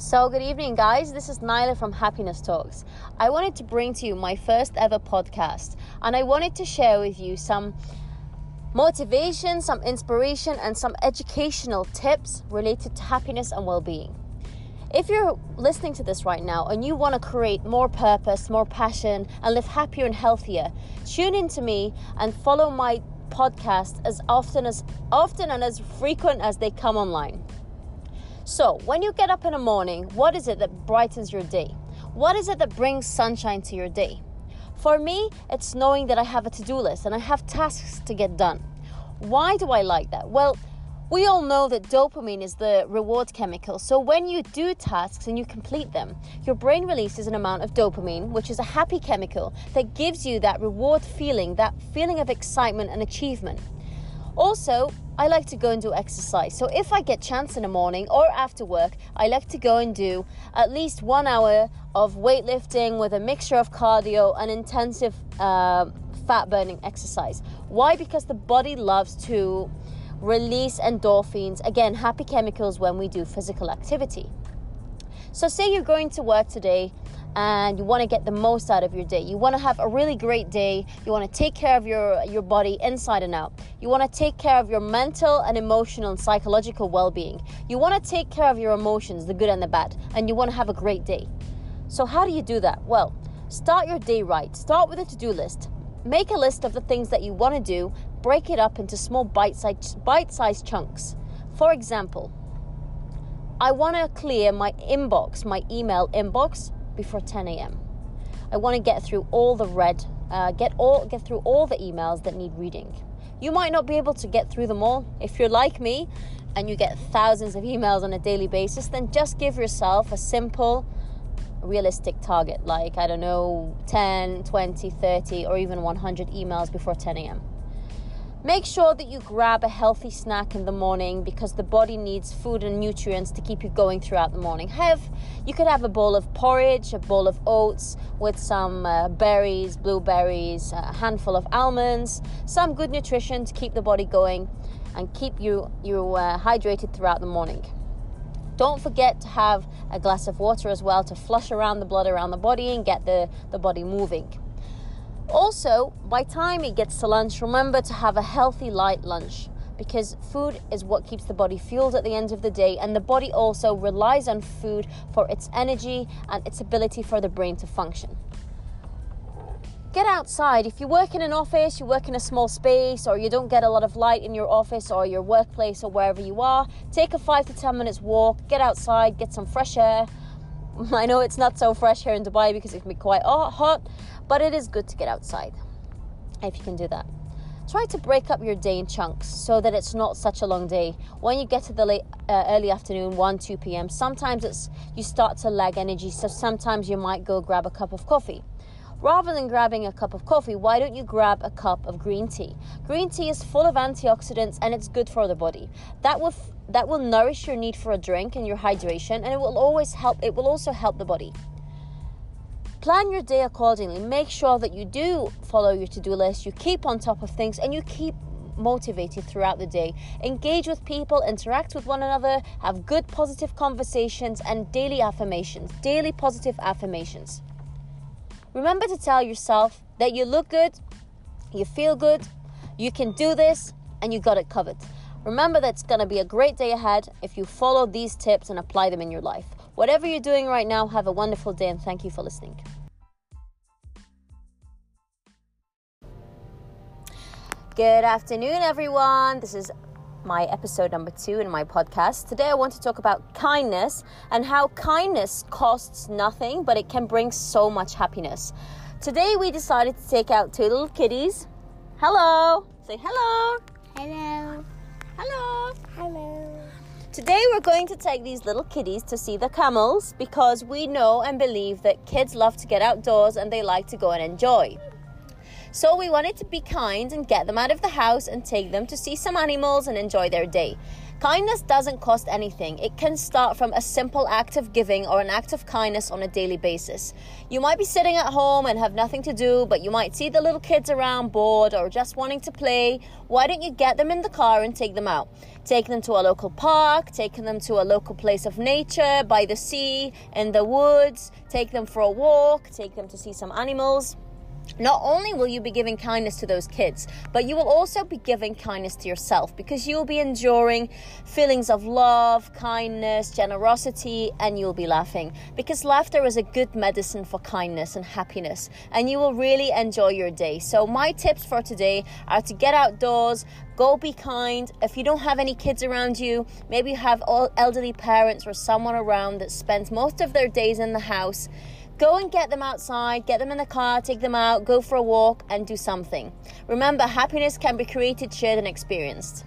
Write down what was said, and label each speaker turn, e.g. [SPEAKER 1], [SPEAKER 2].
[SPEAKER 1] So, good evening, guys. This is Nyla from Happiness Talks. I wanted to bring to you my first ever podcast, and I wanted to share with you some motivation, some inspiration, and some educational tips related to happiness and well being. If you're listening to this right now and you want to create more purpose, more passion, and live happier and healthier, tune in to me and follow my podcast as often as often and as frequent as they come online. So, when you get up in the morning, what is it that brightens your day? What is it that brings sunshine to your day? For me, it's knowing that I have a to do list and I have tasks to get done. Why do I like that? Well, we all know that dopamine is the reward chemical. So when you do tasks and you complete them, your brain releases an amount of dopamine, which is a happy chemical that gives you that reward feeling, that feeling of excitement and achievement. Also, I like to go and do exercise. So if I get chance in the morning or after work, I like to go and do at least one hour of weightlifting with a mixture of cardio and intensive uh, fat burning exercise. Why? Because the body loves to release endorphins, again, happy chemicals when we do physical activity. So, say you're going to work today and you want to get the most out of your day. You want to have a really great day. You want to take care of your, your body inside and out. You want to take care of your mental and emotional and psychological well being. You want to take care of your emotions, the good and the bad, and you want to have a great day. So, how do you do that? Well, start your day right. Start with a to do list. Make a list of the things that you want to do, break it up into small bite sized chunks. For example, I want to clear my inbox, my email inbox before 10 a.m. I want to get through all the red, uh, get all get through all the emails that need reading. You might not be able to get through them all. If you're like me and you get thousands of emails on a daily basis, then just give yourself a simple, realistic target like, I don't know, 10, 20, 30, or even 100 emails before 10 a.m. Make sure that you grab a healthy snack in the morning because the body needs food and nutrients to keep you going throughout the morning. Have you could have a bowl of porridge, a bowl of oats with some uh, berries, blueberries, a handful of almonds, some good nutrition to keep the body going and keep you you uh, hydrated throughout the morning. Don't forget to have a glass of water as well to flush around the blood around the body and get the, the body moving. Also, by time it gets to lunch, remember to have a healthy light lunch because food is what keeps the body fueled at the end of the day, and the body also relies on food for its energy and its ability for the brain to function. Get outside. If you work in an office, you work in a small space, or you don't get a lot of light in your office or your workplace or wherever you are, take a five to ten minutes walk, get outside, get some fresh air. I know it's not so fresh here in Dubai because it can be quite hot, but it is good to get outside if you can do that. Try to break up your day in chunks so that it's not such a long day. When you get to the late, uh, early afternoon, 1, 2 p.m., sometimes it's you start to lag energy, so sometimes you might go grab a cup of coffee. Rather than grabbing a cup of coffee, why don't you grab a cup of green tea? Green tea is full of antioxidants and it's good for the body. That will f- that will nourish your need for a drink and your hydration and it will always help it will also help the body. Plan your day accordingly. Make sure that you do follow your to do list, you keep on top of things, and you keep motivated throughout the day. Engage with people, interact with one another, have good positive conversations, and daily affirmations. Daily positive affirmations. Remember to tell yourself that you look good, you feel good, you can do this, and you got it covered. Remember that it's going to be a great day ahead if you follow these tips and apply them in your life. Whatever you're doing right now, have a wonderful day and thank you for listening. Good afternoon, everyone. This is my episode number two in my podcast. Today, I want to talk about kindness and how kindness costs nothing, but it can bring so much happiness. Today, we decided to take out two little kitties. Hello. Say hello.
[SPEAKER 2] Hello.
[SPEAKER 1] Hello.
[SPEAKER 2] Hello.
[SPEAKER 1] Today we're going to take these little kitties to see the camels because we know and believe that kids love to get outdoors and they like to go and enjoy. So we wanted to be kind and get them out of the house and take them to see some animals and enjoy their day. Kindness doesn't cost anything. It can start from a simple act of giving or an act of kindness on a daily basis. You might be sitting at home and have nothing to do, but you might see the little kids around bored or just wanting to play. Why don't you get them in the car and take them out? Take them to a local park, take them to a local place of nature, by the sea, in the woods, take them for a walk, take them to see some animals. Not only will you be giving kindness to those kids, but you will also be giving kindness to yourself because you'll be enduring feelings of love, kindness, generosity, and you'll be laughing. Because laughter is a good medicine for kindness and happiness, and you will really enjoy your day. So, my tips for today are to get outdoors, go be kind. If you don't have any kids around you, maybe you have all elderly parents or someone around that spends most of their days in the house Go and get them outside, get them in the car, take them out, go for a walk, and do something. Remember, happiness can be created, shared, and experienced.